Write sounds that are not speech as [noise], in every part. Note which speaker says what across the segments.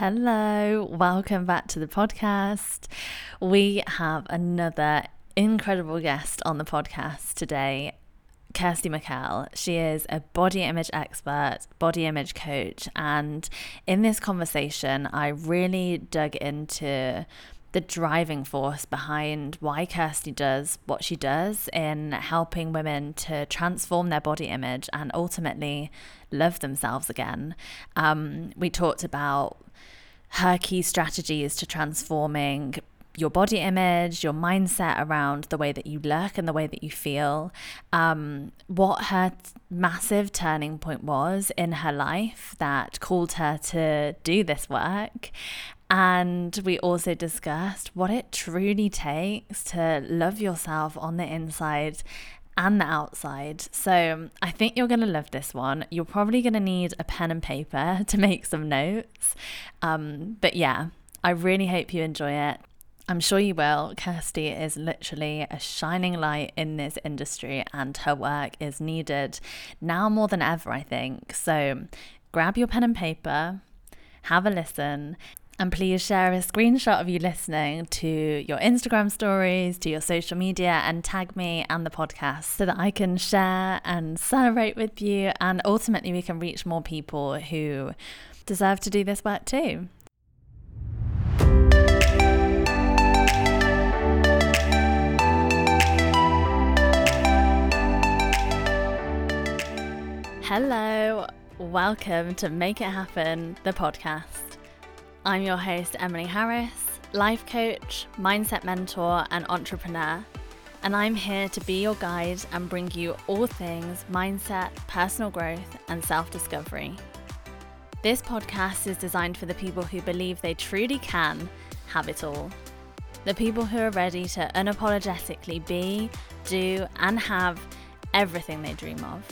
Speaker 1: Hello, welcome back to the podcast. We have another incredible guest on the podcast today, Kirsty McKell. She is a body image expert, body image coach, and in this conversation, I really dug into the driving force behind why Kirsty does what she does in helping women to transform their body image and ultimately love themselves again. Um, we talked about her key strategies to transforming your body image, your mindset around the way that you look and the way that you feel, um, what her t- massive turning point was in her life that called her to do this work. And we also discussed what it truly takes to love yourself on the inside and the outside. So I think you're going to love this one. You're probably going to need a pen and paper [laughs] to make some notes. Um, but yeah, I really hope you enjoy it. I'm sure you will. Kirsty is literally a shining light in this industry, and her work is needed now more than ever, I think. So grab your pen and paper, have a listen, and please share a screenshot of you listening to your Instagram stories, to your social media, and tag me and the podcast so that I can share and celebrate with you. And ultimately, we can reach more people who deserve to do this work too. Hello, welcome to Make It Happen, the podcast. I'm your host, Emily Harris, life coach, mindset mentor, and entrepreneur. And I'm here to be your guide and bring you all things mindset, personal growth, and self discovery. This podcast is designed for the people who believe they truly can have it all. The people who are ready to unapologetically be, do, and have everything they dream of.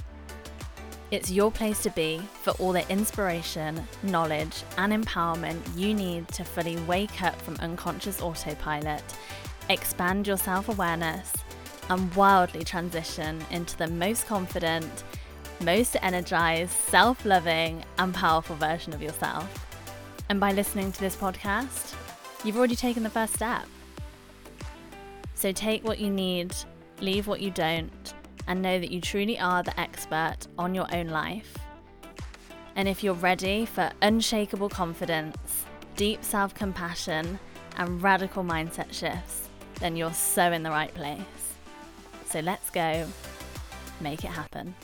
Speaker 1: It's your place to be for all the inspiration, knowledge, and empowerment you need to fully wake up from unconscious autopilot, expand your self awareness, and wildly transition into the most confident, most energized, self loving, and powerful version of yourself. And by listening to this podcast, you've already taken the first step. So take what you need, leave what you don't and know that you truly are the expert on your own life. And if you're ready for unshakable confidence, deep self compassion, and radical mindset shifts, then you're so in the right place. So let's go, make it happen.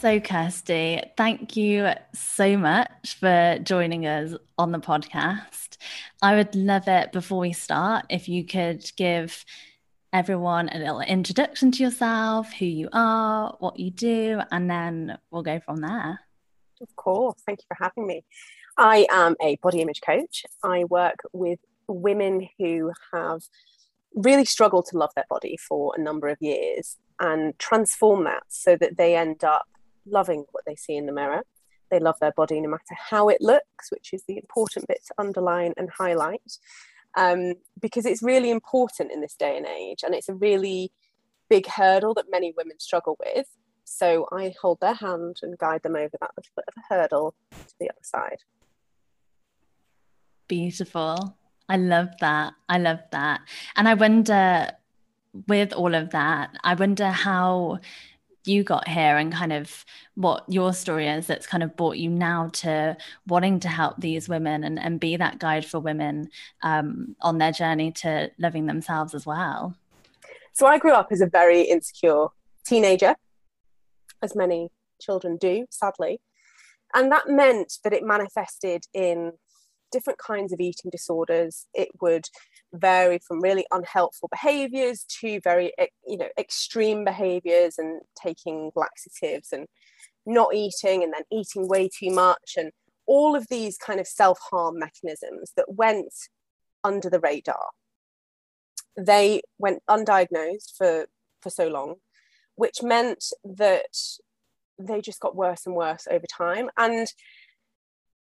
Speaker 1: So, Kirsty, thank you so much for joining us on the podcast. I would love it before we start if you could give everyone a little introduction to yourself, who you are, what you do, and then we'll go from there.
Speaker 2: Of course. Thank you for having me. I am a body image coach. I work with women who have really struggled to love their body for a number of years and transform that so that they end up loving what they see in the mirror. They love their body no matter how it looks, which is the important bit to underline and highlight, um, because it's really important in this day and age. And it's a really big hurdle that many women struggle with. So I hold their hand and guide them over that little bit of a hurdle to the other side.
Speaker 1: Beautiful. I love that. I love that. And I wonder, with all of that, I wonder how you got here and kind of what your story is that's kind of brought you now to wanting to help these women and, and be that guide for women um, on their journey to loving themselves as well.
Speaker 2: So I grew up as a very insecure teenager, as many children do, sadly. And that meant that it manifested in different kinds of eating disorders. It would vary from really unhelpful behaviors to very you know extreme behaviors and taking laxatives and not eating and then eating way too much and all of these kind of self-harm mechanisms that went under the radar they went undiagnosed for for so long which meant that they just got worse and worse over time and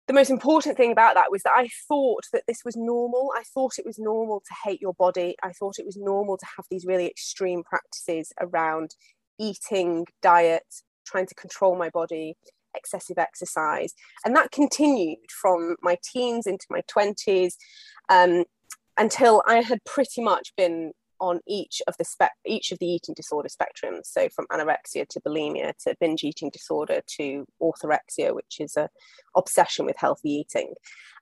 Speaker 2: the most important thing about that was that I thought that this was normal. I thought it was normal to hate your body. I thought it was normal to have these really extreme practices around eating, diet, trying to control my body, excessive exercise. And that continued from my teens into my 20s um, until I had pretty much been on each of the spec each of the eating disorder spectrums so from anorexia to bulimia to binge eating disorder to orthorexia which is a obsession with healthy eating.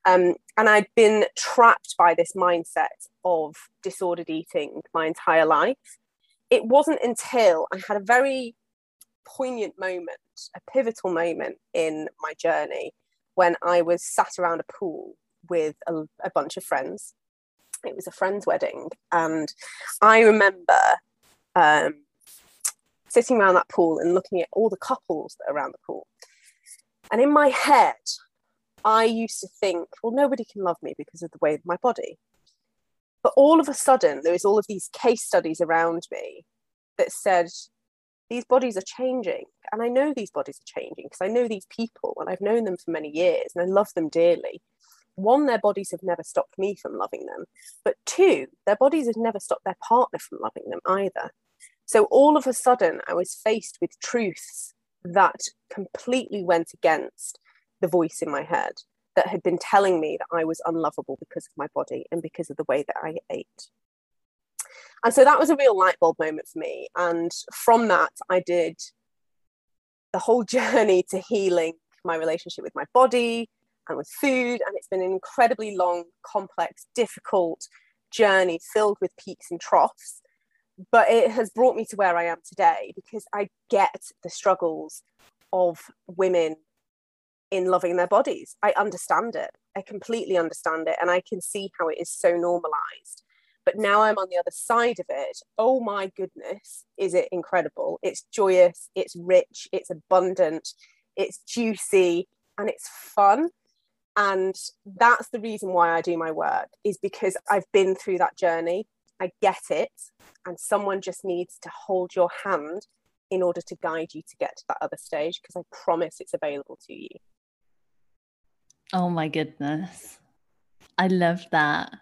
Speaker 2: Um, and i'd been trapped by this mindset of disordered eating my entire life. It wasn't until i had a very poignant moment a pivotal moment in my journey when i was sat around a pool with a, a bunch of friends it was a friend's wedding, and I remember um, sitting around that pool and looking at all the couples that are around the pool. And in my head, I used to think, well, nobody can love me because of the way of my body. But all of a sudden, there was all of these case studies around me that said, these bodies are changing. And I know these bodies are changing because I know these people and I've known them for many years and I love them dearly one, their bodies have never stopped me from loving them, but two, their bodies have never stopped their partner from loving them either. So all of a sudden, I was faced with truths that completely went against the voice in my head that had been telling me that I was unlovable because of my body and because of the way that I ate. And so that was a real light bulb moment for me. And from that, I did the whole [laughs] journey to healing my relationship with my body, and with food. And it's been an incredibly long, complex, difficult journey filled with peaks and troughs. But it has brought me to where I am today because I get the struggles of women in loving their bodies. I understand it. I completely understand it. And I can see how it is so normalized. But now I'm on the other side of it. Oh my goodness, is it incredible? It's joyous, it's rich, it's abundant, it's juicy, and it's fun and that's the reason why i do my work is because i've been through that journey. I get it. And someone just needs to hold your hand in order to guide you to get to that other stage because i promise it's available to you.
Speaker 1: Oh my goodness. I love that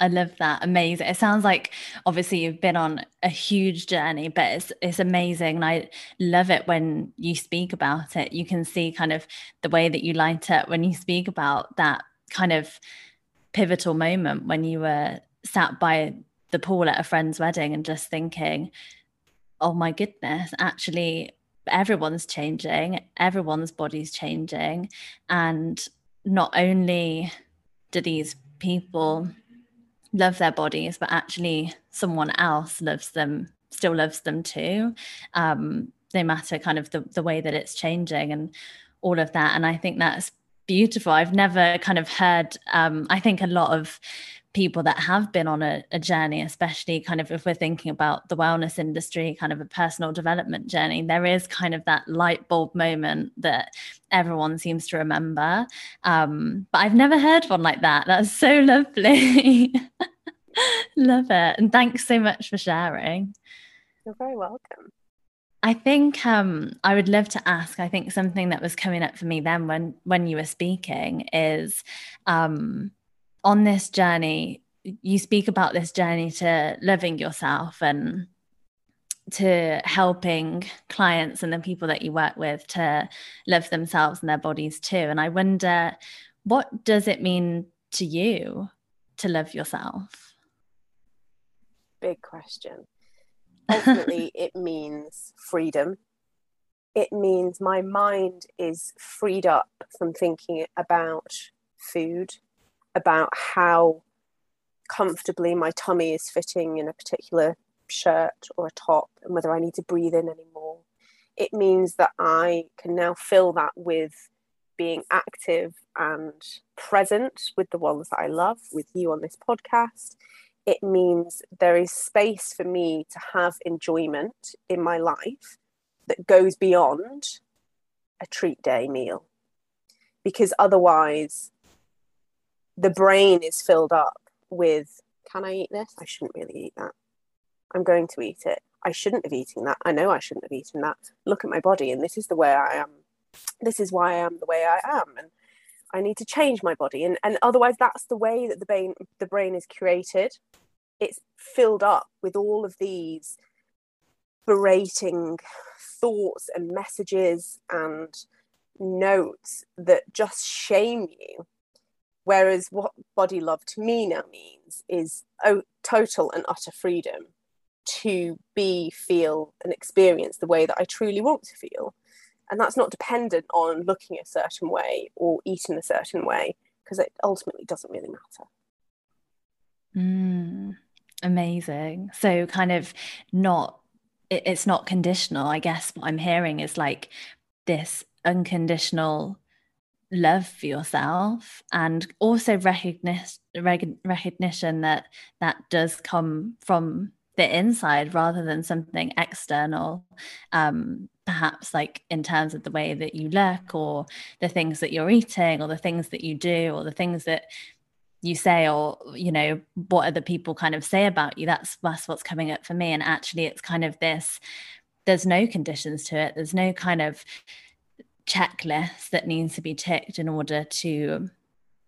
Speaker 1: I love that. Amazing. It sounds like obviously you've been on a huge journey, but it's it's amazing. And I love it when you speak about it. You can see kind of the way that you light up when you speak about that kind of pivotal moment when you were sat by the pool at a friend's wedding and just thinking, oh my goodness, actually everyone's changing, everyone's body's changing. And not only do these people love their bodies, but actually someone else loves them, still loves them too. Um, no matter kind of the, the way that it's changing and all of that. And I think that's beautiful. I've never kind of heard, um, I think a lot of people that have been on a, a, journey, especially kind of if we're thinking about the wellness industry, kind of a personal development journey, there is kind of that light bulb moment that everyone seems to remember. Um, but I've never heard one like that. That's so [laughs] lovely. [laughs] Love it. And thanks so much for sharing.
Speaker 2: You're very welcome.
Speaker 1: I think um, I would love to ask. I think something that was coming up for me then when when you were speaking is um, on this journey, you speak about this journey to loving yourself and to helping clients and the people that you work with to love themselves and their bodies too. And I wonder, what does it mean to you to love yourself?
Speaker 2: Big question. Ultimately, [laughs] it means freedom. It means my mind is freed up from thinking about food about how comfortably my tummy is fitting in a particular shirt or a top and whether I need to breathe in anymore. It means that I can now fill that with being active and present with the ones that I love, with you on this podcast. It means there is space for me to have enjoyment in my life that goes beyond a treat day meal. Because otherwise, the brain is filled up with can I eat this? I shouldn't really eat that. I'm going to eat it. I shouldn't have eaten that. I know I shouldn't have eaten that. Look at my body, and this is the way I am. This is why I am the way I am. And I need to change my body. And, and otherwise, that's the way that the brain, the brain is created. It's filled up with all of these berating thoughts and messages and notes that just shame you. Whereas what body love to me now means is oh, total and utter freedom to be, feel, and experience the way that I truly want to feel. And that's not dependent on looking a certain way or eating a certain way, because it ultimately doesn't really matter.
Speaker 1: Mm, amazing. So, kind of not, it, it's not conditional. I guess what I'm hearing is like this unconditional love for yourself and also recognition recognition that that does come from the inside rather than something external um, perhaps like in terms of the way that you look or the things that you're eating or the things that you do or the things that you say or you know what other people kind of say about you. That's that's what's coming up for me. And actually it's kind of this there's no conditions to it. There's no kind of checklist that needs to be ticked in order to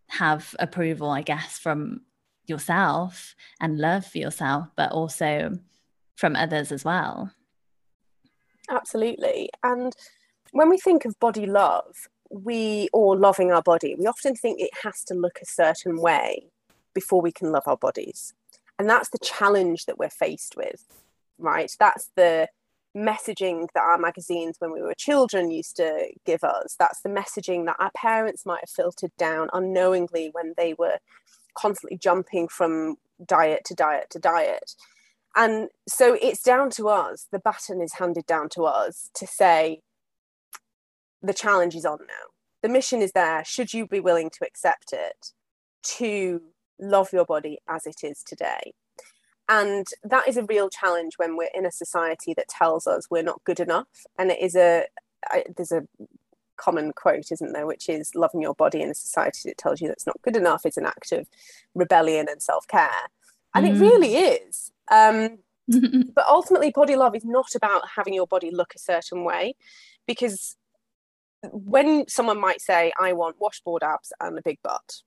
Speaker 1: have approval i guess from yourself and love for yourself, but also from others as well.
Speaker 2: Absolutely. And when we think of body love, we or loving our body, we often think it has to look a certain way before we can love our bodies. And that's the challenge that we're faced with, right? That's the messaging that our magazines when we were children used to give us. That's the messaging that our parents might have filtered down unknowingly when they were constantly jumping from diet to diet to diet. And so it's down to us, the baton is handed down to us to say, the challenge is on now. The mission is there. Should you be willing to accept it, to love your body as it is today? And that is a real challenge when we're in a society that tells us we're not good enough. And it is a, there's a common quote, isn't there, which is loving your body in a society that tells you that's not good enough is an act of rebellion and self care. And mm. it really is. Um, [laughs] but ultimately, body love is not about having your body look a certain way because when someone might say, I want washboard abs and a big butt,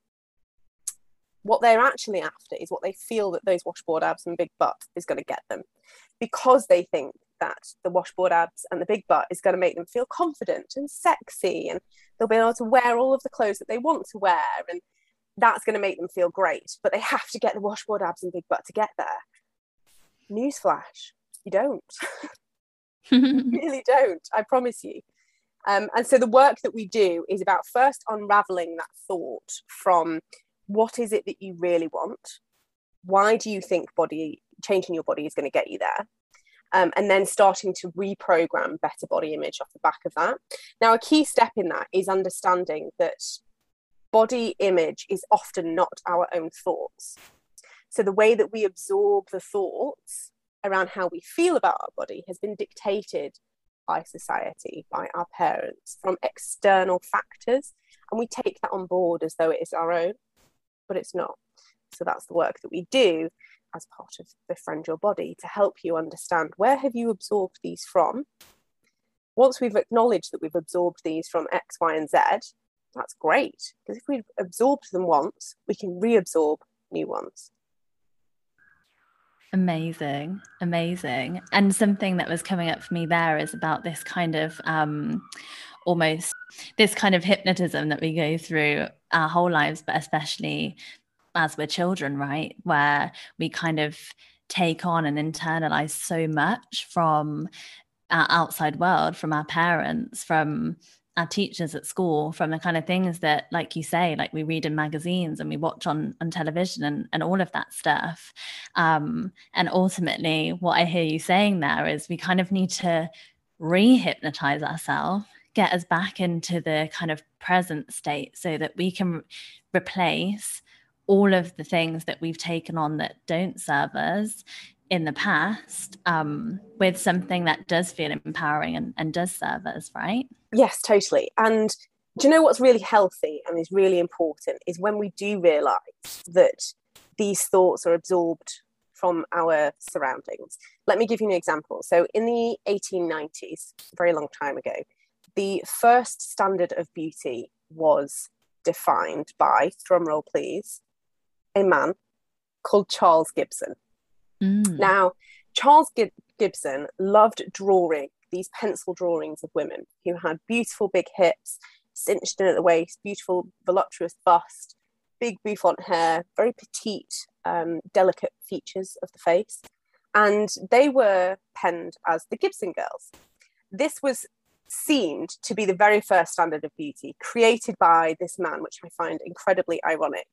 Speaker 2: what they're actually after is what they feel that those washboard abs and big butt is going to get them because they think that the washboard abs and the big butt is going to make them feel confident and sexy and they'll be able to wear all of the clothes that they want to wear and that's going to make them feel great. But they have to get the washboard abs and big butt to get there. Newsflash you don't. [laughs] You [laughs] really don't i promise you. Um, and so the work that we do is about first unraveling that thought from what is it that you really want why do you think body changing your body is going to get you there um, and then starting to reprogram better body image off the back of that. Now, a key step in that is understanding that body image is often not our own thoughts. So, the way that we absorb the thoughts around how we feel about our body has been dictated by society, by our parents, from external factors. And we take that on board as though it is our own, but it's not. So, that's the work that we do as part of befriend your body to help you understand where have you absorbed these from. Once we've acknowledged that we've absorbed these from x y and z that's great because if we've absorbed them once we can reabsorb new ones.
Speaker 1: Amazing amazing. And something that was coming up for me there is about this kind of um almost this kind of hypnotism that we go through our whole lives but especially as we're children, right? Where we kind of take on and internalize so much from our outside world, from our parents, from our teachers at school, from the kind of things that, like you say, like we read in magazines and we watch on on television and, and all of that stuff. Um, and ultimately, what I hear you saying there is we kind of need to re-hypnotize ourselves get us back into the kind of present state so that we can replace all of the things that we've taken on that don't serve us in the past um, with something that does feel empowering and, and does serve us, right?
Speaker 2: Yes, totally. And do you know what's really healthy and is really important is when we do realize that these thoughts are absorbed from our surroundings. Let me give you an example. So, in the 1890s, a very long time ago, the first standard of beauty was defined by, drumroll please, a man called Charles Gibson. Mm. Now, Charles Gibson loved drawing these pencil drawings of women who had beautiful big hips, cinched in at the waist, beautiful voluptuous bust, big bouffant hair, very petite, um, delicate features of the face. And they were penned as the Gibson girls. This was seemed to be the very first standard of beauty created by this man, which I find incredibly ironic.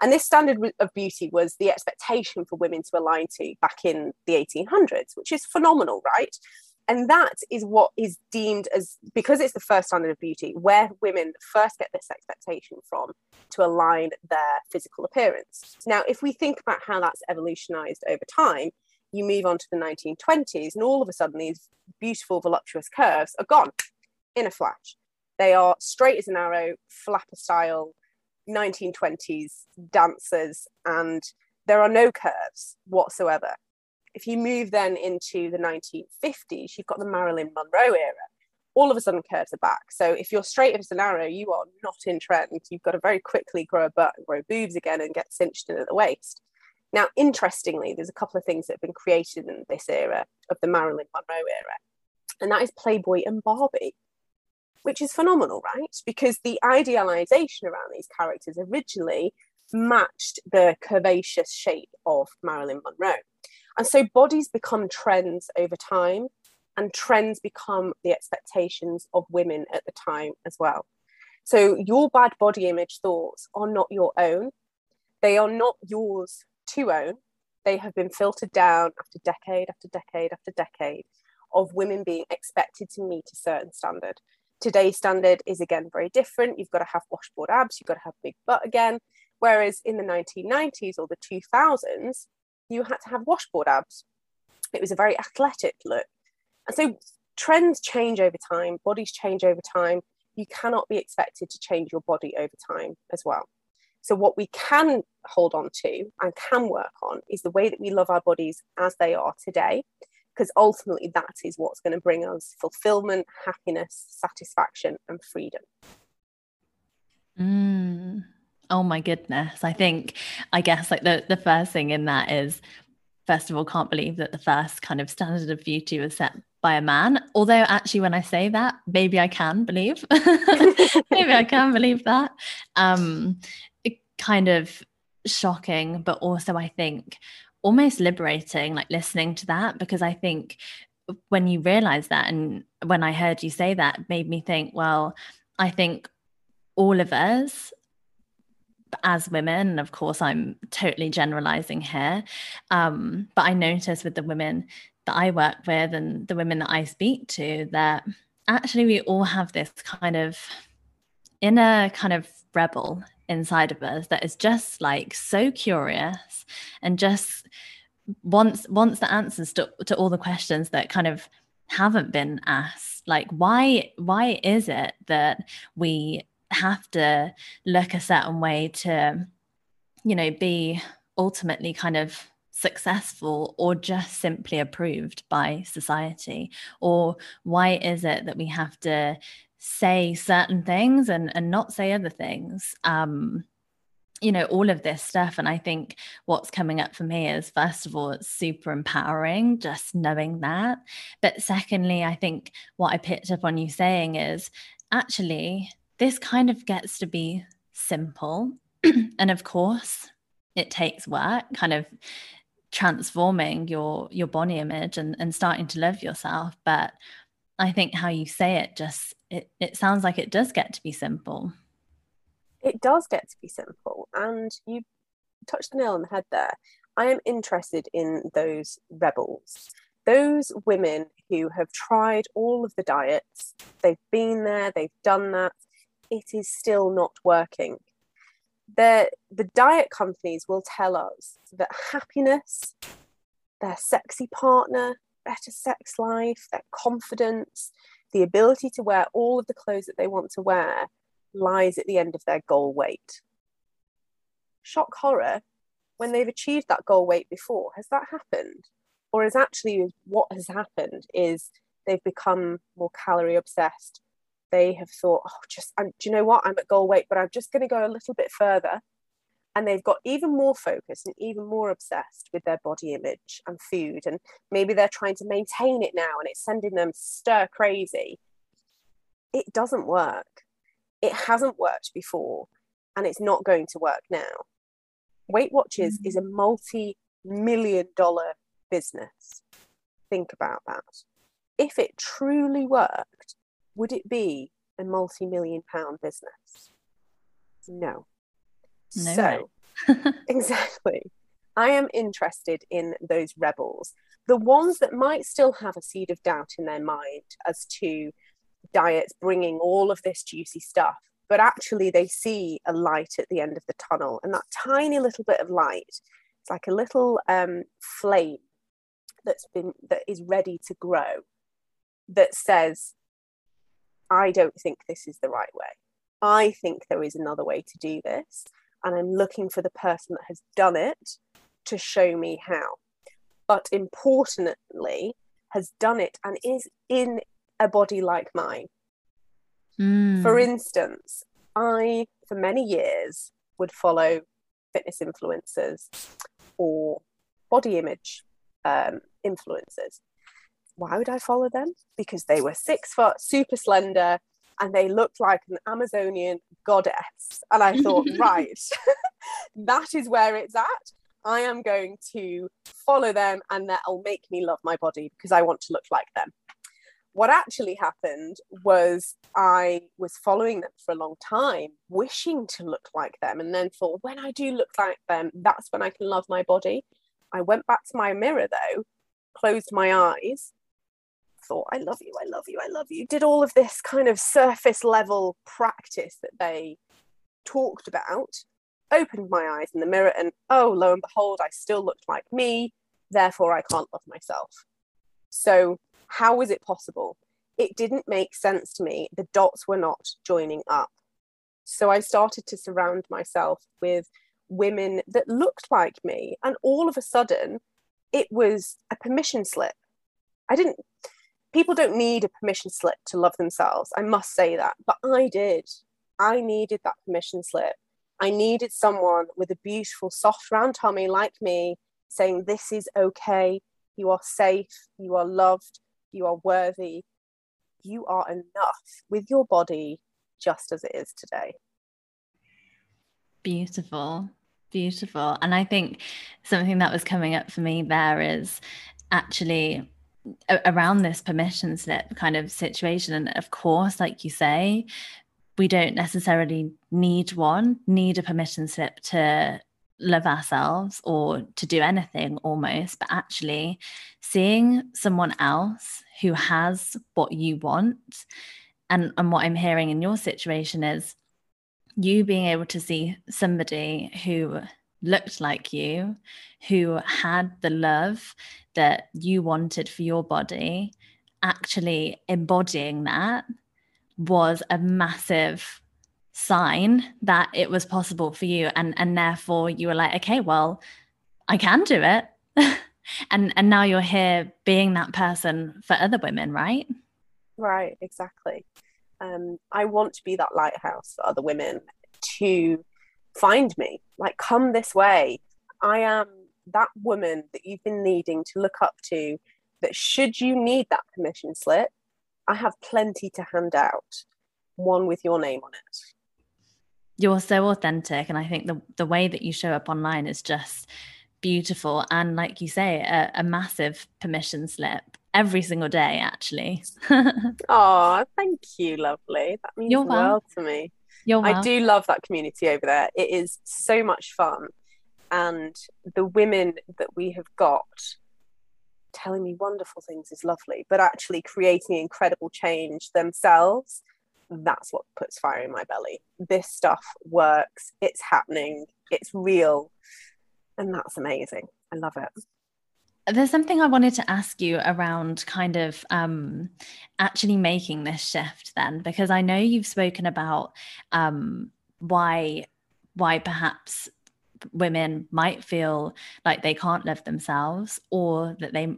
Speaker 2: And this standard of beauty was the expectation for women to align to back in the 1800s, which is phenomenal, right? And that is what is deemed as, because it's the first standard of beauty, where women first get this expectation from to align their physical appearance. Now, if we think about how that's evolutionized over time, you move on to the 1920s, and all of a sudden, these beautiful, voluptuous curves are gone in a flash. They are straight as an arrow, flapper style, 1920s dancers, and there are no curves whatsoever. If you move then into the 1950s, you've got the Marilyn Monroe era. All of a sudden, curves are back. So if you're straight as an arrow, you are not in trend. You've got to very quickly grow a butt and grow boobs again and get cinched in at the waist. Now, interestingly, there's a couple of things that have been created in this era of the Marilyn Monroe era, and that is Playboy and Barbie which is phenomenal, right? Because the idealization around these characters originally matched the curvaceous shape of Marilyn Monroe. And so bodies become trends over time, and trends become the expectations of women at the time as well. So your bad body image thoughts are not your own, they are not yours to own. They have been filtered down after decade after decade after decade of women being expected to meet a certain standard today's standard is again very different. You've got to have washboard abs, you've got to have big butt again. Whereas in the 1990s or the 2000s, you had to have washboard abs. It was a very athletic look. And so trends change over time, bodies change over time. You cannot be expected to change your body over time as well. So, what we can hold on to and can work on is the way that we love our bodies as they are today because ultimately that is what's going to bring us fulfillment, happiness, satisfaction, and freedom.
Speaker 1: Mm. Oh my goodness. I think, I guess, like the, the first thing in that is, first of all, can't believe that the first kind of standard of beauty was set by a man. Although, actually, when I say that, maybe I can believe, [laughs] maybe I can believe that. Um, kind of shocking, but also, I think, almost liberating like listening to that because i think when you realize that and when i heard you say that made me think well i think all of us as women and of course i'm totally generalizing here um, but i notice with the women that i work with and the women that i speak to that actually we all have this kind of inner kind of rebel inside of us that is just like so curious and just wants wants the answers to, to all the questions that kind of haven't been asked. Like why why is it that we have to look a certain way to you know be ultimately kind of successful or just simply approved by society? Or why is it that we have to say certain things and and not say other things. Um you know all of this stuff. And i think what's coming up for me is first of all it's super empowering just knowing that. But secondly i think what i picked up on you saying is actually this kind of gets to be simple. [clears throat] And of course it takes work kind of transforming your your body image and, and starting to love yourself. But I think how you say it just it, it sounds like it does get to be simple.
Speaker 2: It does get to be simple. And you touched the nail on the head there. I am interested in those rebels, those women who have tried all of the diets, they've been there, they've done that, it is still not working. The, the diet companies will tell us that happiness, their sexy partner, better sex life, their confidence, the ability to wear all of the clothes that they want to wear lies at the end of their goal weight. Shock horror, when they've achieved that goal weight before, has that happened? Or is actually what has happened is they've become more calorie obsessed, they have thought, oh, just, I'm, do you know what? I'm at goal weight, but I'm just going to go a little bit further. And they've got even more focused and even more obsessed with their body image and food. And maybe they're trying to maintain it now and it's sending them stir crazy. It doesn't work. It hasn't worked before and it's not going to work now. Weight Watchers mm-hmm. is a multi million dollar business. Think about that. If it truly worked, would it be a multi million pound business? No.
Speaker 1: No.
Speaker 2: So, [laughs] exactly. I am interested in those rebels, the ones that might still have a seed of doubt in their mind as to diets bringing all of this juicy stuff, but actually they see a light at the end of the tunnel. And that tiny little bit of light, it's like a little um, flame that's been that is ready to grow that says I don't think this is the right way. I think there is another way to do this. And I'm looking for the person that has done it to show me how. But importantly, has done it and is in a body like mine.
Speaker 1: Mm.
Speaker 2: For instance, I, for many years, would follow fitness influencers or body image um, influencers why would I follow them? Because they were six foot, super slender, and they looked like an Amazonian goddess. And I thought, [laughs] right, [laughs] that is where it's at. I am going to follow them, and that'll make me love my body because I want to look like them. What actually happened was I was following them for a long time, wishing to look like them, and then thought, when I do look like them, that's when I can love my body. I went back to my mirror though, closed my eyes, thought, I love you, I love you, I love you. Did all of this kind of surface level practice that they talked about, opened my eyes in the mirror, and oh, lo and behold, I still looked like me, therefore I can't love myself. So, how was it possible? It didn't make sense to me. The dots were not joining up. So, I started to surround myself with women that looked like me, and all of a sudden, it was a permission slip. I didn't people don't need a permission slip to love themselves. I must say that. But I did. I needed that permission slip. I needed someone with a beautiful, soft, round tummy like me saying, This is okay. You are safe. You are loved. You are worthy. You are enough with your body just as it is today.
Speaker 1: Beautiful. Beautiful. And I think something that was coming up for me there is actually around this permission slip kind of situation. And of course like you say we don't necessarily need one need a permission slip to love ourselves or to do anything almost but actually seeing someone else who has what you want. And and what i'm hearing in your situation is you being able to see somebody who looked like you, who had the love that you wanted for your body, actually embodying that was a massive sign that it was possible for you. And and therefore you were like okay well i can do it. [laughs] And and now you're here being that person for other women right?
Speaker 2: Right exactly. Um i want to be that lighthouse for other women to find me. Like come this way. I am that woman that you've been needing to look up to that should you need that permission slip i have plenty to hand out. One with your name on it.
Speaker 1: You're so authentic and i think the the way that you show up online is just beautiful. And like you say a, a massive permission slip every single day actually. [laughs]
Speaker 2: Oh thank you lovely. That means You're the world to me
Speaker 1: you're
Speaker 2: I do love that community over there. It is so much fun. And the women that we have got telling me wonderful things is lovely, but actually creating incredible change themselves, that's what puts fire in my belly. This stuff works, it's happening, it's real, and that's amazing. I love it.
Speaker 1: There's something I wanted to ask you around kind of um, actually making this shift then, because I know you've spoken about um, why why perhaps women might feel like they can't love themselves or that they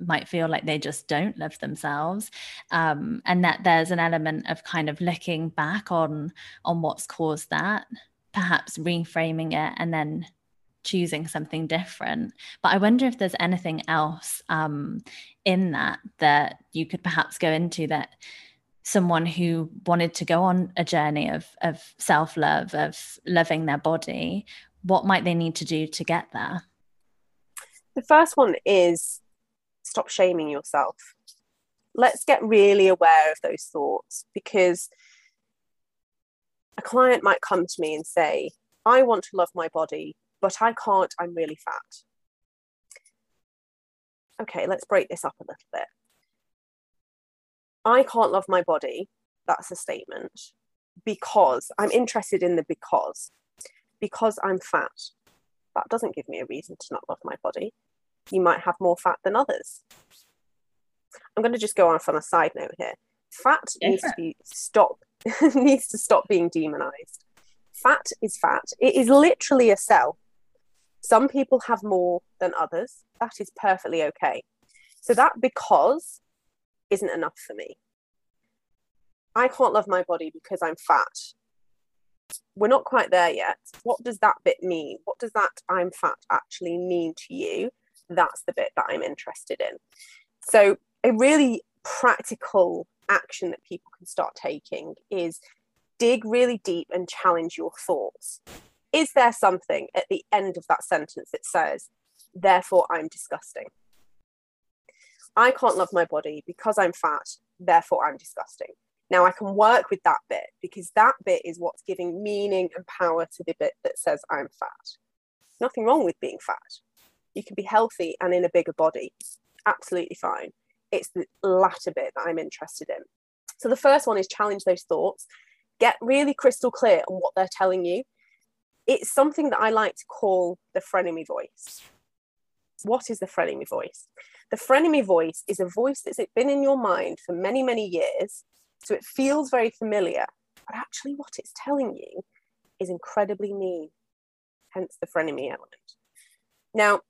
Speaker 1: might feel like they just don't love themselves. Um, and that there's an element of kind of looking back on on what's caused that perhaps reframing it and then choosing something different. But i wonder if there's anything else um, in that that you could perhaps go into that someone who wanted to go on a journey of of self-love of loving their body what might they need to do to get there?
Speaker 2: The first one is stop shaming yourself. Let's get really aware of those thoughts because a client might come to me and say, I want to love my body, but I can't, I'm really fat. Okay, let's break this up a little bit. I can't love my body, that's a statement, because I'm interested in the because, because I'm fat. That doesn't give me a reason to not love my body you might have more fat than others. I'm going to just go off on a side note here. Fat needs to be stop [laughs] needs to stop being demonized. Fat is fat. It is literally a cell. Some people have more than others. That is perfectly okay. So that because isn't enough for me. I can't love my body because I'm fat. We're not quite there yet. What does that bit mean? What does that I'm fat actually mean to you? that's the bit that I'm interested in. So, a really practical action that people can start taking is dig really deep and challenge your thoughts. Is there something at the end of that sentence that says, therefore I'm disgusting? I can't love my body because I'm fat, therefore I'm disgusting. Now I can work with that bit because that bit is what's giving meaning and power to the bit that says I'm fat. Nothing wrong with being fat you can be healthy and in a bigger body. Absolutely fine. It's the latter bit that I'm interested in. So the first one is challenge those thoughts, get really crystal clear on what they're telling you. It's something that I like to call the frenemy voice. What is the frenemy voice? The frenemy voice is a voice that's been in your mind for many, many years. So it feels very familiar, but actually, what it's telling you is incredibly mean, hence the frenemy element. Now,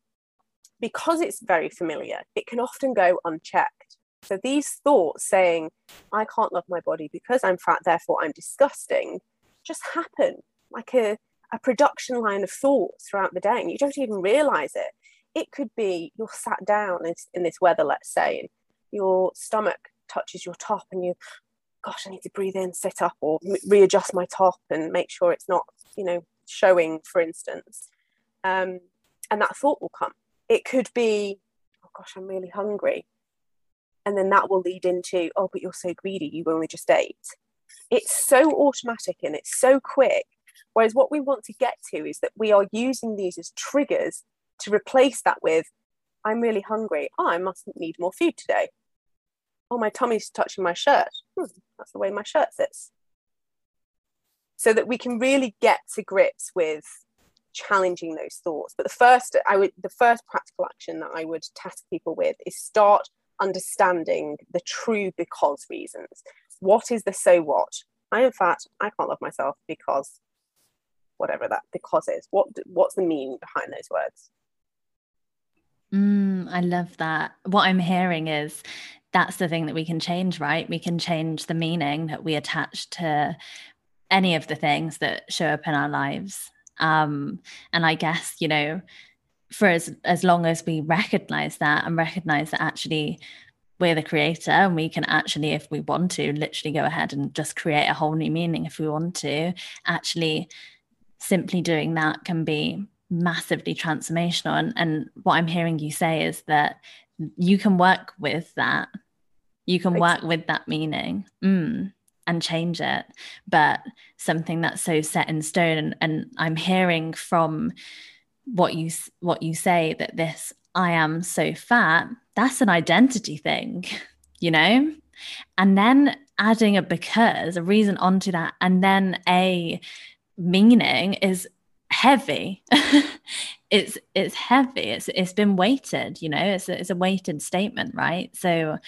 Speaker 2: because it's very familiar, it can often go unchecked. So these thoughts saying, I can't love my body because I'm fat, therefore I'm disgusting, just happen like a, a production line of thoughts throughout the day. And you don't even realize it. It could be you're sat down in, in this weather, let's say, and your stomach touches your top and you, gosh, I need to breathe in, sit up, or readjust my top and make sure it's not, you know, showing, for instance. Um, and that thought will come it could be, oh gosh, I'm really hungry. And then that will lead into, oh, but you're so greedy, you only just ate. It's so automatic and it's so quick. Whereas what we want to get to is that we are using these as triggers to replace that with, I'm really hungry. Oh, I must need more food today. Oh, my tummy's touching my shirt. Hmm, that's the way my shirt sits. So that we can really get to grips with challenging those thoughts. But the first, I would, the first practical action that I would task people with is start understanding the true because reasons. What is the so what? I am fat. I can't love myself because whatever that because is. What what's the meaning behind those words?
Speaker 1: Mm, I love that. What I'm hearing is that's the thing that we can change, right? We can change the meaning that we attach to any of the things that show up in our lives. Um, and I guess, you know, for as, as long as we recognize that and recognize that actually we're the creator and we can actually, if we want to, literally go ahead and just create a whole new meaning if we want to, actually simply doing that can be massively transformational. And, and what I'm hearing you say is that you can work with that. You can work with that meaning. Mm and change it but something that's so set in stone and, and i'm hearing from what you what you say that this i am so fat that's an identity thing [laughs] you know and then adding a because a reason onto that and then a meaning is heavy [laughs] it's it's heavy it's it's been weighted you know it's a, it's a weighted statement right so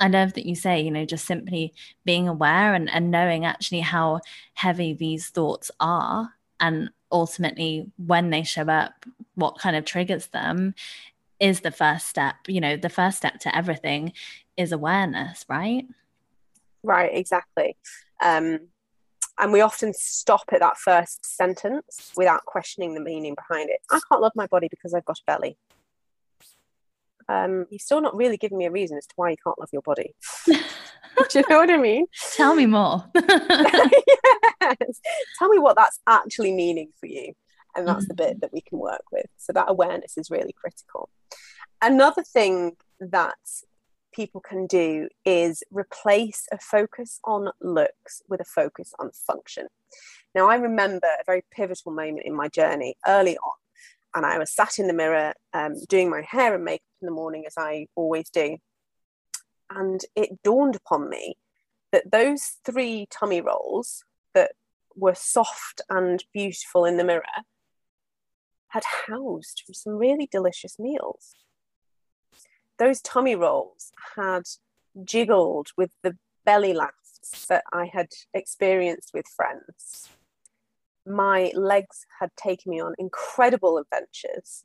Speaker 1: I love that you say, you know, just simply being aware and, and knowing actually how heavy these thoughts are and ultimately when they show up, what kind of triggers them is the first step. You know, the first step to everything is awareness, right?
Speaker 2: Right, exactly. Um, and we often stop at that first sentence without questioning the meaning behind it. I can't love my body because I've got a belly. Um, you're still not really giving me a reason as to why you can't love your body. [laughs] Do you know what I mean?
Speaker 1: Tell me more. [laughs]
Speaker 2: yes. Tell me what that's actually meaning for you. And that's mm-hmm. the bit that we can work with. So that awareness is really critical. Another thing that people can do is replace a focus on looks with a focus on function. Now, I remember a very pivotal moment in my journey early on, and I was sat in the mirror um, doing my hair and makeup in the morning, as I always do. And it dawned upon me that those three tummy rolls that were soft and beautiful in the mirror had housed some really delicious meals those tummy rolls had jiggled with the belly laughs that I had experienced with friends. My legs had taken me on incredible adventures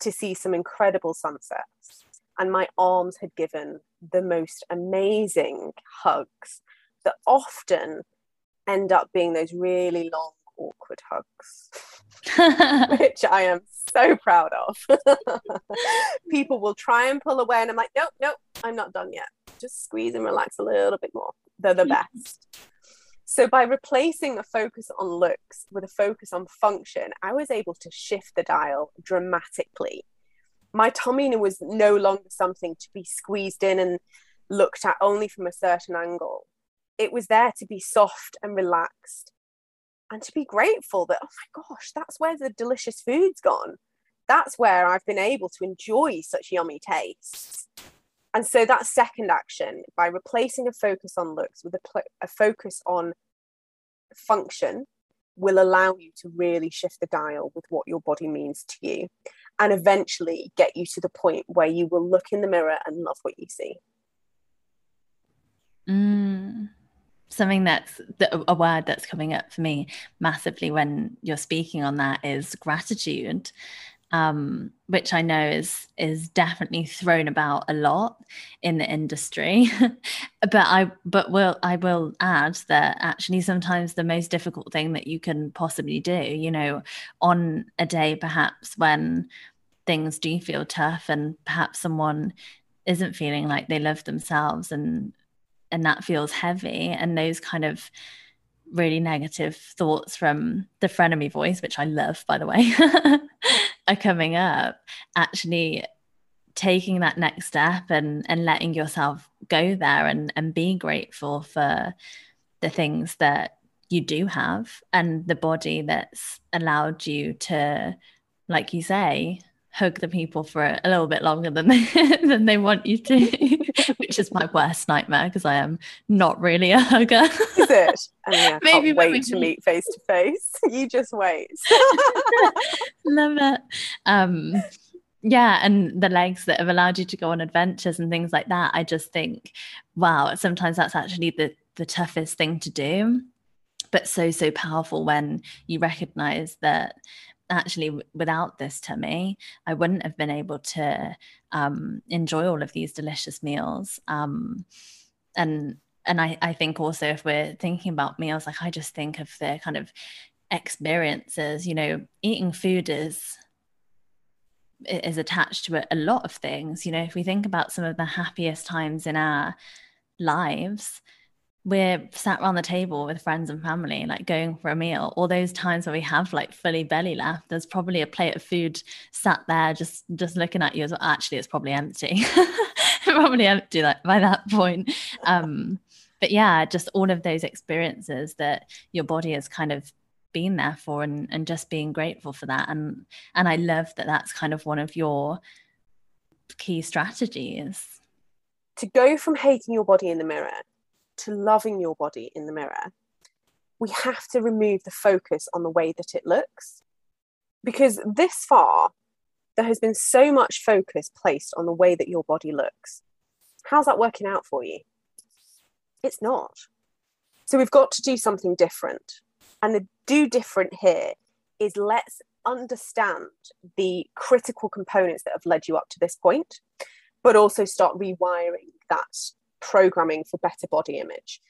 Speaker 2: to see some incredible sunsets, and my arms had given the most amazing hugs that often end up being those really long, awkward hugs, [laughs] which I am so proud of. [laughs] People will try and pull away, and I'm like, nope, nope, I'm not done yet. Just squeeze and relax a little bit more. They're the best. So, by replacing a focus on looks with a focus on function, I was able to shift the dial dramatically. My tummy was no longer something to be squeezed in and looked at only from a certain angle. It was there to be soft and relaxed and to be grateful that, oh my gosh, that's where the delicious food's gone. That's where I've been able to enjoy such yummy tastes. And so that second action, by replacing a focus on looks with a, pl- a focus on function, will allow you to really shift the dial with what your body means to you and eventually get you to the point where you will look in the mirror and love what you see.
Speaker 1: Mm something that's a word that's coming up for me massively when you're speaking on that is gratitude um, which I know is is definitely thrown about a lot in the industry. [laughs] but I but will I will add that actually sometimes the most difficult thing that you can possibly do, you know, on a day perhaps when things do feel tough and perhaps someone isn't feeling like they love themselves and and that feels heavy and those kind of really negative thoughts from the frenemy voice which i love by the way [laughs] are coming up. Actually taking that next step and and letting yourself go there and and be grateful for the things that you do have and the body that's allowed you to like you say hug the people for a little bit longer than they [laughs] than they want you to, [laughs] [laughs] which is my worst nightmare because I am not really a hugger.
Speaker 2: Is it? Yeah, [laughs] Maybe can't wait to meet face to face. You just wait. [laughs]
Speaker 1: Love it. Um, yeah, and the legs that have allowed you to go on adventures and things like that. I just think, wow, sometimes that's actually the the toughest thing to do but so so powerful when you recognize that actually without this tummy i wouldn't have been able to um, enjoy all of these delicious meals. Um, and and I, I think also if we're thinking about meals like i just think of the kind of experiences you know eating food is is attached to a, a lot of things. You know if we think about some of the happiest times in our lives we're sat around the table with friends and family, like going for a meal, all those times where we have like fully belly left, there's probably a plate of food sat there just just looking at you as well. Actually, it's probably empty. [laughs] probably empty by that point. Um, but yeah, just all of those experiences that your body has kind of been there for and, and just being grateful for that. And and I love that that's kind of one of your key strategies.
Speaker 2: To go from hating your body in the mirror to loving your body in the mirror, we have to remove the focus on the way that it looks. Because this far, there has been so much focus placed on the way that your body looks. How's that working out for you? It's not. So we've got to do something different. And the do different here is let's understand the critical components that have led you up to this point, but also start rewiring that programming for better body image.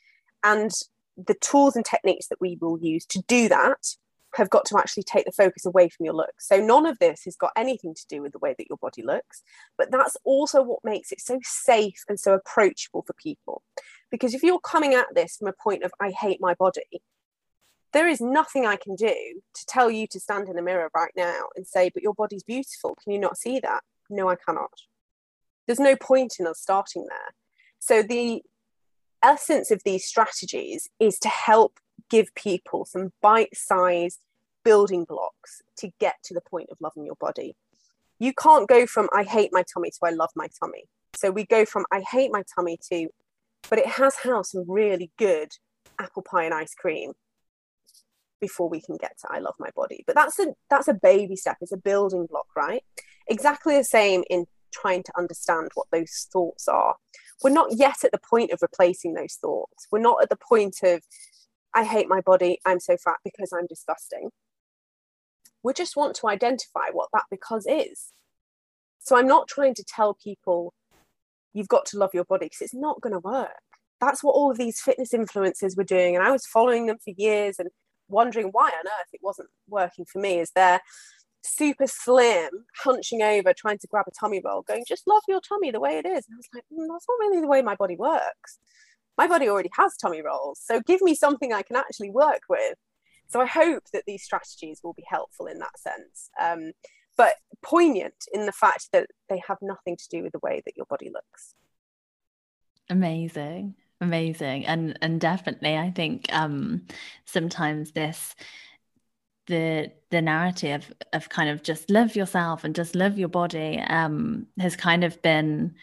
Speaker 2: And the tools and techniques that we will use to do that have got to actually take the focus away from your looks. So none of this has got anything to do with the way that your body looks, but that's also what makes it so safe and so approachable for people. Because if you're coming at this from a point of I hate my body, there is nothing I can do to tell you to stand in a mirror right now and say, but your body's beautiful. Can you not see that? No, I cannot. There's no point in us starting there. So the essence of these strategies is to help give people some bite-sized building blocks to get to the point of loving your body. You can't go from I hate my tummy to I love my tummy. So we go from I hate my tummy to, but it has had some really good apple pie and ice cream before we can get to I love my body. But that's a that's a baby step. It's a building block, right? Exactly the same in trying to understand what those thoughts are. We're not yet at the point of replacing those thoughts. We're not at the point of I hate my body, I'm so fat because I'm disgusting we just want to identify what that because is. So I'm not trying to tell people you've got to love your body because it's not going to work. That's what all of these fitness influencers were doing. And I was following them for years and wondering why on earth it wasn't working for me. Is they're super slim, hunching over, trying to grab a tummy roll, going, just love your tummy the way it is. And I was like, mm, that's not really the way my body works. My body already has tummy rolls. So give me something I can actually work with. So I hope that these strategies will be helpful in that sense. Um, but poignant in the fact that they have nothing to do with the way that your body looks.
Speaker 1: Amazing. Amazing. And and definitely I think um sometimes this the the narrative of kind of just love yourself and just love your body um has kind of been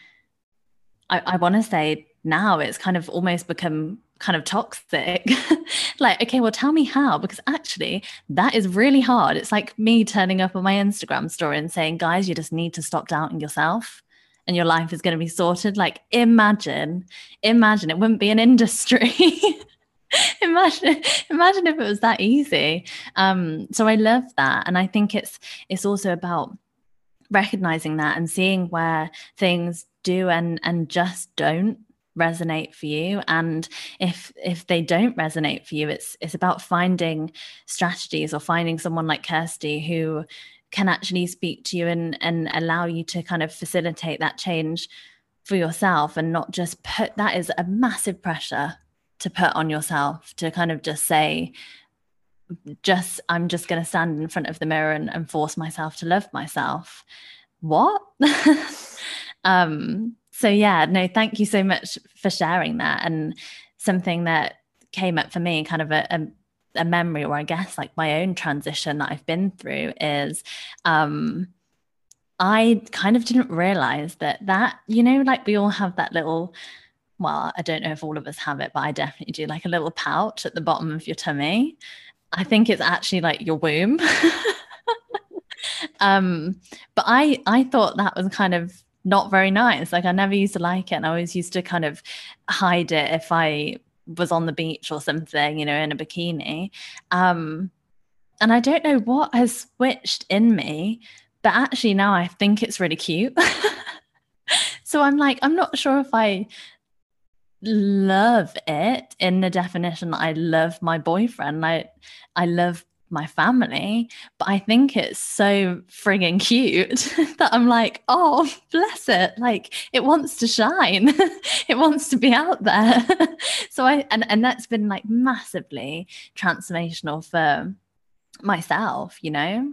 Speaker 1: I, I want to say now it's kind of almost become kind of toxic. [laughs] like, okay, well, tell me how, because actually, that is really hard. It's like me turning up on my Instagram story and saying, guys, you just need to stop doubting yourself and your life is going to be sorted. Like, imagine, imagine it wouldn't be an industry. [laughs] [laughs] imagine imagine if it was that easy. Um so i love that. And i think it's it's also about recognizing that and seeing where things do and and just don't resonate for you. And if if they don't resonate for you it's it's about finding strategies or finding someone like Kirsty who can actually speak to you and and allow you to kind of facilitate that change for yourself and not just put that is a massive pressure to put on yourself to kind of just say just i'm just going to stand in front of the mirror and, and force myself to love myself. What? [laughs] Um so yeah no thank you so much for sharing that. And something that came up for me kind of a, a, a memory or i guess like my own transition that i've been through is um i kind of didn't realize that that you know like we all have that little well i don't know if all of us have it but i definitely do like a little pouch at the bottom of your tummy i think it's actually like your womb [laughs] um but i i thought that was kind of not very nice. Like I never used to like it. And I always used to kind of hide it if I was on the beach or something, you know, in a bikini. Um, and I don't know what has switched in me, but actually now I think it's really cute. [laughs] so I'm like, I'm not sure if I love it in the definition that I love my boyfriend. I I love my family, but I think it's so frigging cute [laughs] that I'm like, oh, bless it. Like it wants to shine. [laughs] it wants to be out there. [laughs] so I and, and that's been like massively transformational for myself, you know?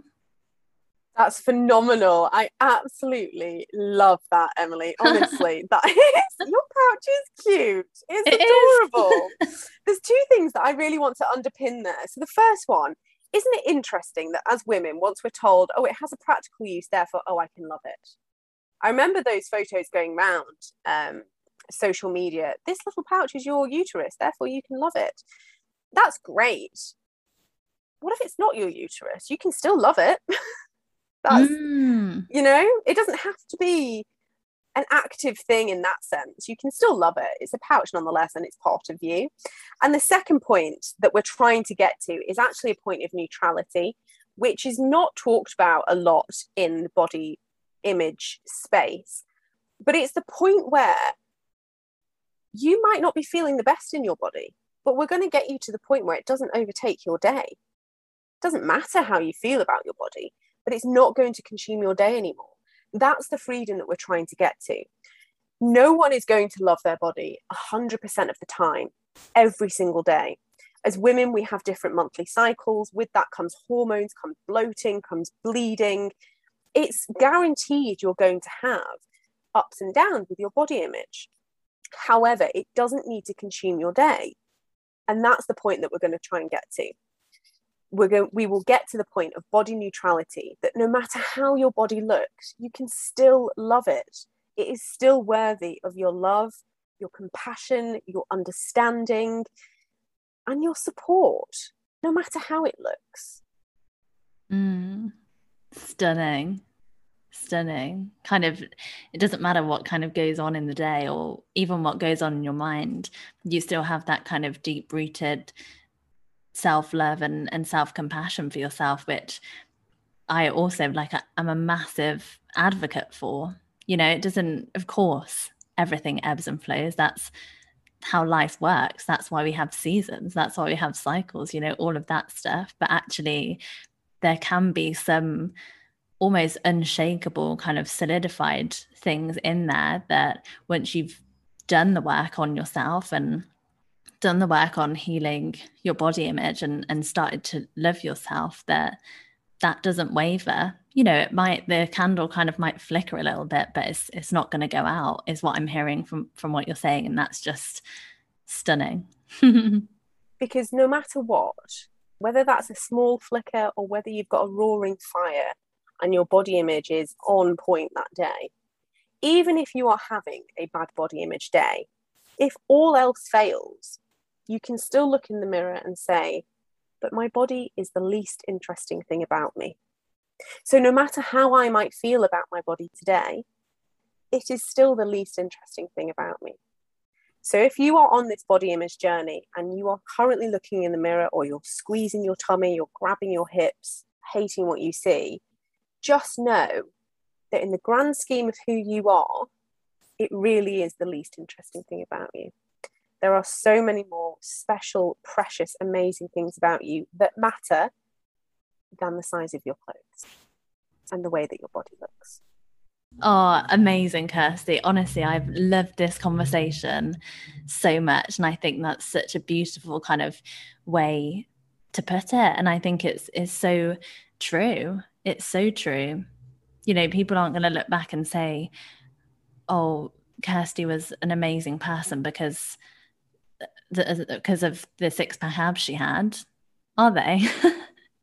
Speaker 2: That's phenomenal. I absolutely love that, Emily. [laughs] Honestly, that [laughs] is your pouch is cute. It's it adorable. [laughs] There's two things that I really want to underpin there. So the first one isn't it interesting that as women, once we're told, oh, it has a practical use, therefore, oh, I can love it. I remember those photos going round um, social media. This little pouch is your uterus, therefore, you can love it. That's great. What if it's not your uterus? You can still love it. That's, mm. you know, it doesn't have to be an active thing in that sense. You can still love it. It's a pouch nonetheless, and it's part of you. And the second point that we're trying to get to is actually a point of neutrality. which is not talked about a lot in the body image space. But it's the point where you might not be feeling the best in your body, but we're going to get you to the point where it doesn't overtake your day. It doesn't matter how you feel about your body, but it's not going to consume your day anymore. That's the freedom that we're trying to get to. No one is going to love their body 100% of the time, every single day. As women, we have different monthly cycles. With that comes hormones, comes bloating, comes bleeding. It's guaranteed you're going to have ups and downs with your body image. However, it doesn't need to consume your day. And that's the point that we're going to try and get to. We're going, we will get to the point of body neutrality that no matter how your body looks, you can still love it. It is still worthy of your love, your compassion, your understanding, and your support, no matter how it looks.
Speaker 1: Mm, stunning stunning kind of it doesn't matter what kind of goes on in the day or even what goes on in your mind you still have that kind of deep rooted self-love and, and self-compassion for yourself which i also like i'm a massive advocate for. You know it doesn't of course everything ebbs and flows. That's how life works. That's why we have seasons. That's why we have cycles you know all of that stuff. But actually there can be some almost unshakable kind of solidified things in there that once you've done the work on yourself and done the work on healing your body image and and started to love yourself that that doesn't waver. You know it might the candle kind of might flicker a little bit but it's it's not going to go out is what i'm hearing from from what you're saying and that's just stunning. [laughs]
Speaker 2: Because no matter what whether that's a small flicker or whether you've got a roaring fire and your body image is on point that day, even if you are having a bad body image day, if all else fails, you can still look in the mirror and say, but my body is the least interesting thing about me. So, no matter how I might feel about my body today, it is still the least interesting thing about me. So, if you are on this body image journey and you are currently looking in the mirror or you're squeezing your tummy, you're grabbing your hips, hating what you see, just know that in the grand scheme of who you are, it really is the least interesting thing about you. There are so many more special, precious, amazing things about you that matter than the size of your clothes and the way that your body looks.
Speaker 1: Oh, amazing, Kirsty. Honestly, I've loved this conversation so much. And I think that's such a beautiful kind of way to put it. And I think it's it's so true. It's so true. You know, people aren't going to look back and say, oh, Kirsty was an amazing person because because uh, of the six pack abs she had, are they? [laughs]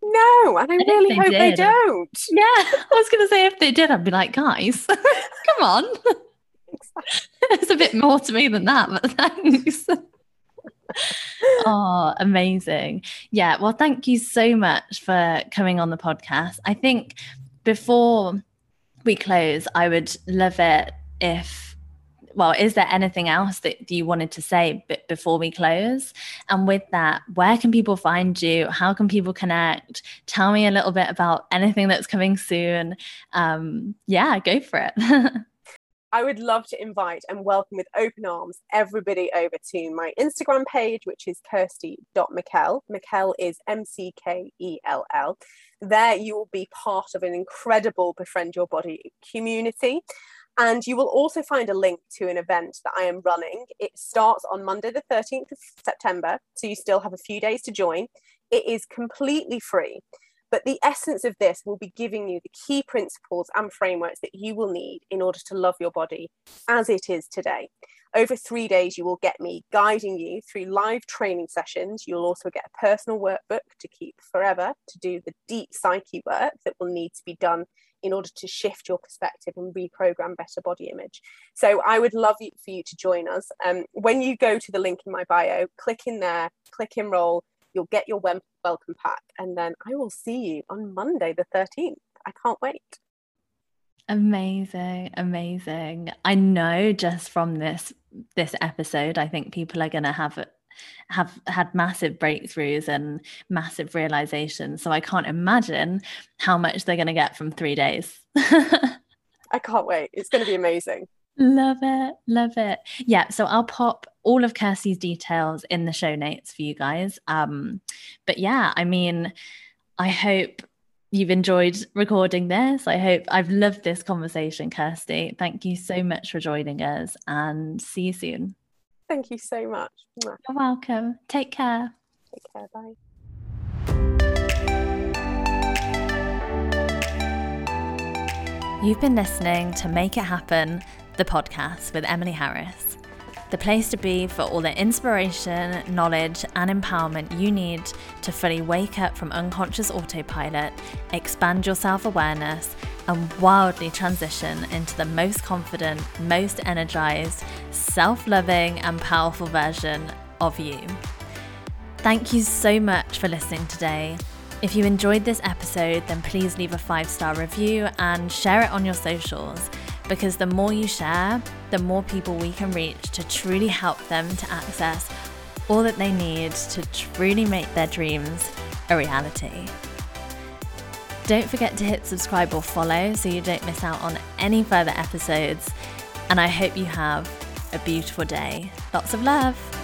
Speaker 2: No, and I really they hope did, they don't.
Speaker 1: Yeah, I was going to say if they did, I'd be like, guys, [laughs] come on. [laughs] It's a bit more to me than that, but thanks oh, amazing. Yeah. Well, thank you so much for coming on the podcast. I think before we close, I would love it if, well, is there anything else that you wanted to say before we close? And with that, where can people find you? How can people connect? Tell me a little bit about anything that's coming soon. Um, yeah, go for it. [laughs]
Speaker 2: I would love to invite and welcome with open arms everybody over to my Instagram page, which is kirsty.mckell. Mckell is M C K E L L. There, you will be part of an incredible Befriend Your Body community. And you will also find a link to an event that I am running. It starts on Monday, the 13th of September. So you still have a few days to join. It is completely free. But the essence of this will be giving you the key principles and frameworks that you will need in order to love your body as it is today. Over three days, you will get me guiding you through live training sessions. You'll also get a personal workbook to keep forever to do the deep psyche work that will need to be done in order to shift your perspective and reprogram better body image. So I would love for you to join us. Um, when you go to the link in my bio, click in there, click enroll, You'll get your welcome pack, and then I will see you on Monday, the 13th. I can't wait.
Speaker 1: Amazing, amazing. I know just from this this episode, I think people are going to have have had massive breakthroughs and massive realizations. So I can't imagine how much they're going to get from three days. [laughs]
Speaker 2: I can't wait. It's going to be amazing.
Speaker 1: Love it. Love it. Yeah. So I'll pop all of Kirsty's details in the show notes for you guys. Um, but yeah, I mean, I hope you've enjoyed recording this. I hope I've loved this conversation, Kirsty. Thank you so much for joining us and see you soon.
Speaker 2: Thank you so much.
Speaker 1: You're welcome. Take care.
Speaker 2: Take care. Bye.
Speaker 1: You've been listening to Make It Happen, the podcast with Emily Harris. The place to be for all the inspiration, knowledge, and empowerment you need to fully wake up from unconscious autopilot, expand your self awareness, and wildly transition into the most confident, most energized, self loving, and powerful version of you. Thank you so much for listening today. If you enjoyed this episode, then please leave a five star review and share it on your socials because the more you share, the more people we can reach to truly help them to access all that they need to truly make their dreams a reality. Don't forget to hit subscribe or follow so you don't miss out on any further episodes. And I hope you have a beautiful day. Lots of love.